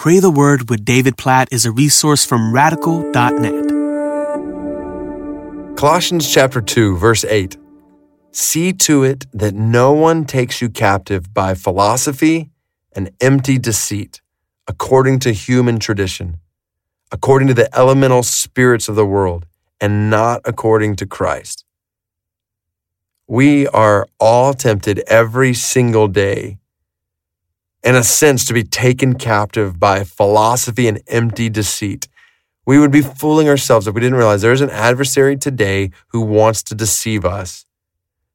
Pray the Word with David Platt is a resource from radical.net. Colossians chapter 2, verse 8. See to it that no one takes you captive by philosophy and empty deceit, according to human tradition, according to the elemental spirits of the world, and not according to Christ. We are all tempted every single day in a sense, to be taken captive by philosophy and empty deceit. We would be fooling ourselves if we didn't realize there's an adversary today who wants to deceive us.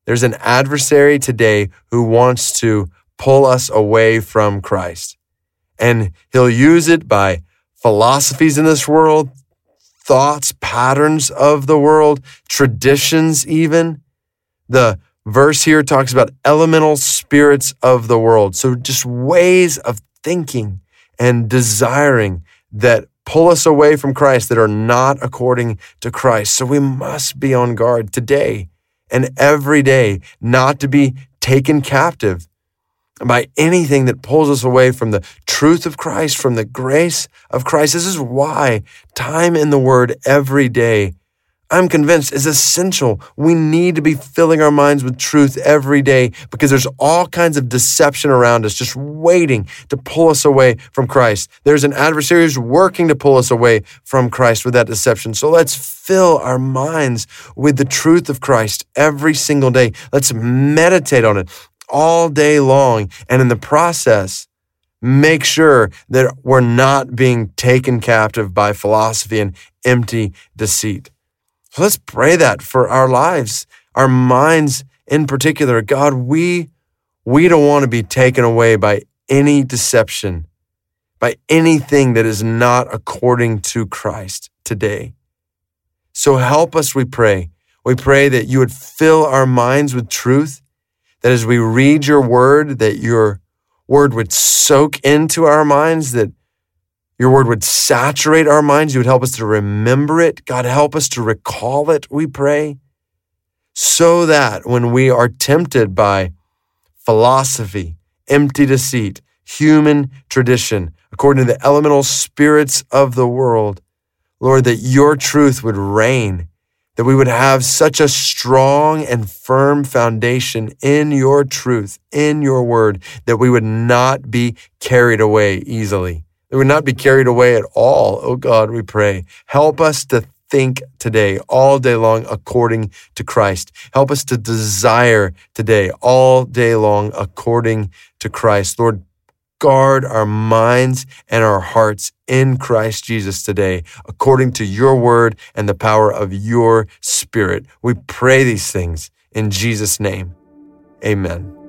There's an adversary today who wants to pull us away from Christ. And he'll use it by philosophies in this world, thoughts, patterns of the world, traditions, even. The verse here talks about elemental spirits of the world. So just ways of thinking and desiring that pull us away from Christ that are not according to Christ. So we must be on guard today and every day not to be taken captive by anything that pulls us away from the truth of Christ, from the grace of Christ. This is why time in the Word every day I'm convinced is essential. We need to be filling our minds with truth every day because there's all kinds of deception around us just waiting to pull us away from Christ. There's an adversary who's working to pull us away from Christ with that deception. So let's fill our minds with the truth of Christ every single day. Let's meditate on it all day long. And in the process, make sure that we're not being taken captive by philosophy and empty deceit. So let's pray that for our lives, our minds in particular. God, we, we don't want to be taken away by any deception, by anything that is not according to Christ today. So help us, we pray. We pray that you would fill our minds with truth, that as we read your word, that your word would soak into our minds, that your word would saturate our minds. You would help us to remember it. God, help us to recall it, we pray, so that when we are tempted by philosophy, empty deceit, human tradition, according to the elemental spirits of the world, Lord, that your truth would reign, that we would have such a strong and firm foundation in your truth, in your word, that we would not be carried away easily. That we not be carried away at all. Oh God, we pray. Help us to think today, all day long, according to Christ. Help us to desire today, all day long, according to Christ. Lord, guard our minds and our hearts in Christ Jesus today, according to your word and the power of your spirit. We pray these things in Jesus' name. Amen.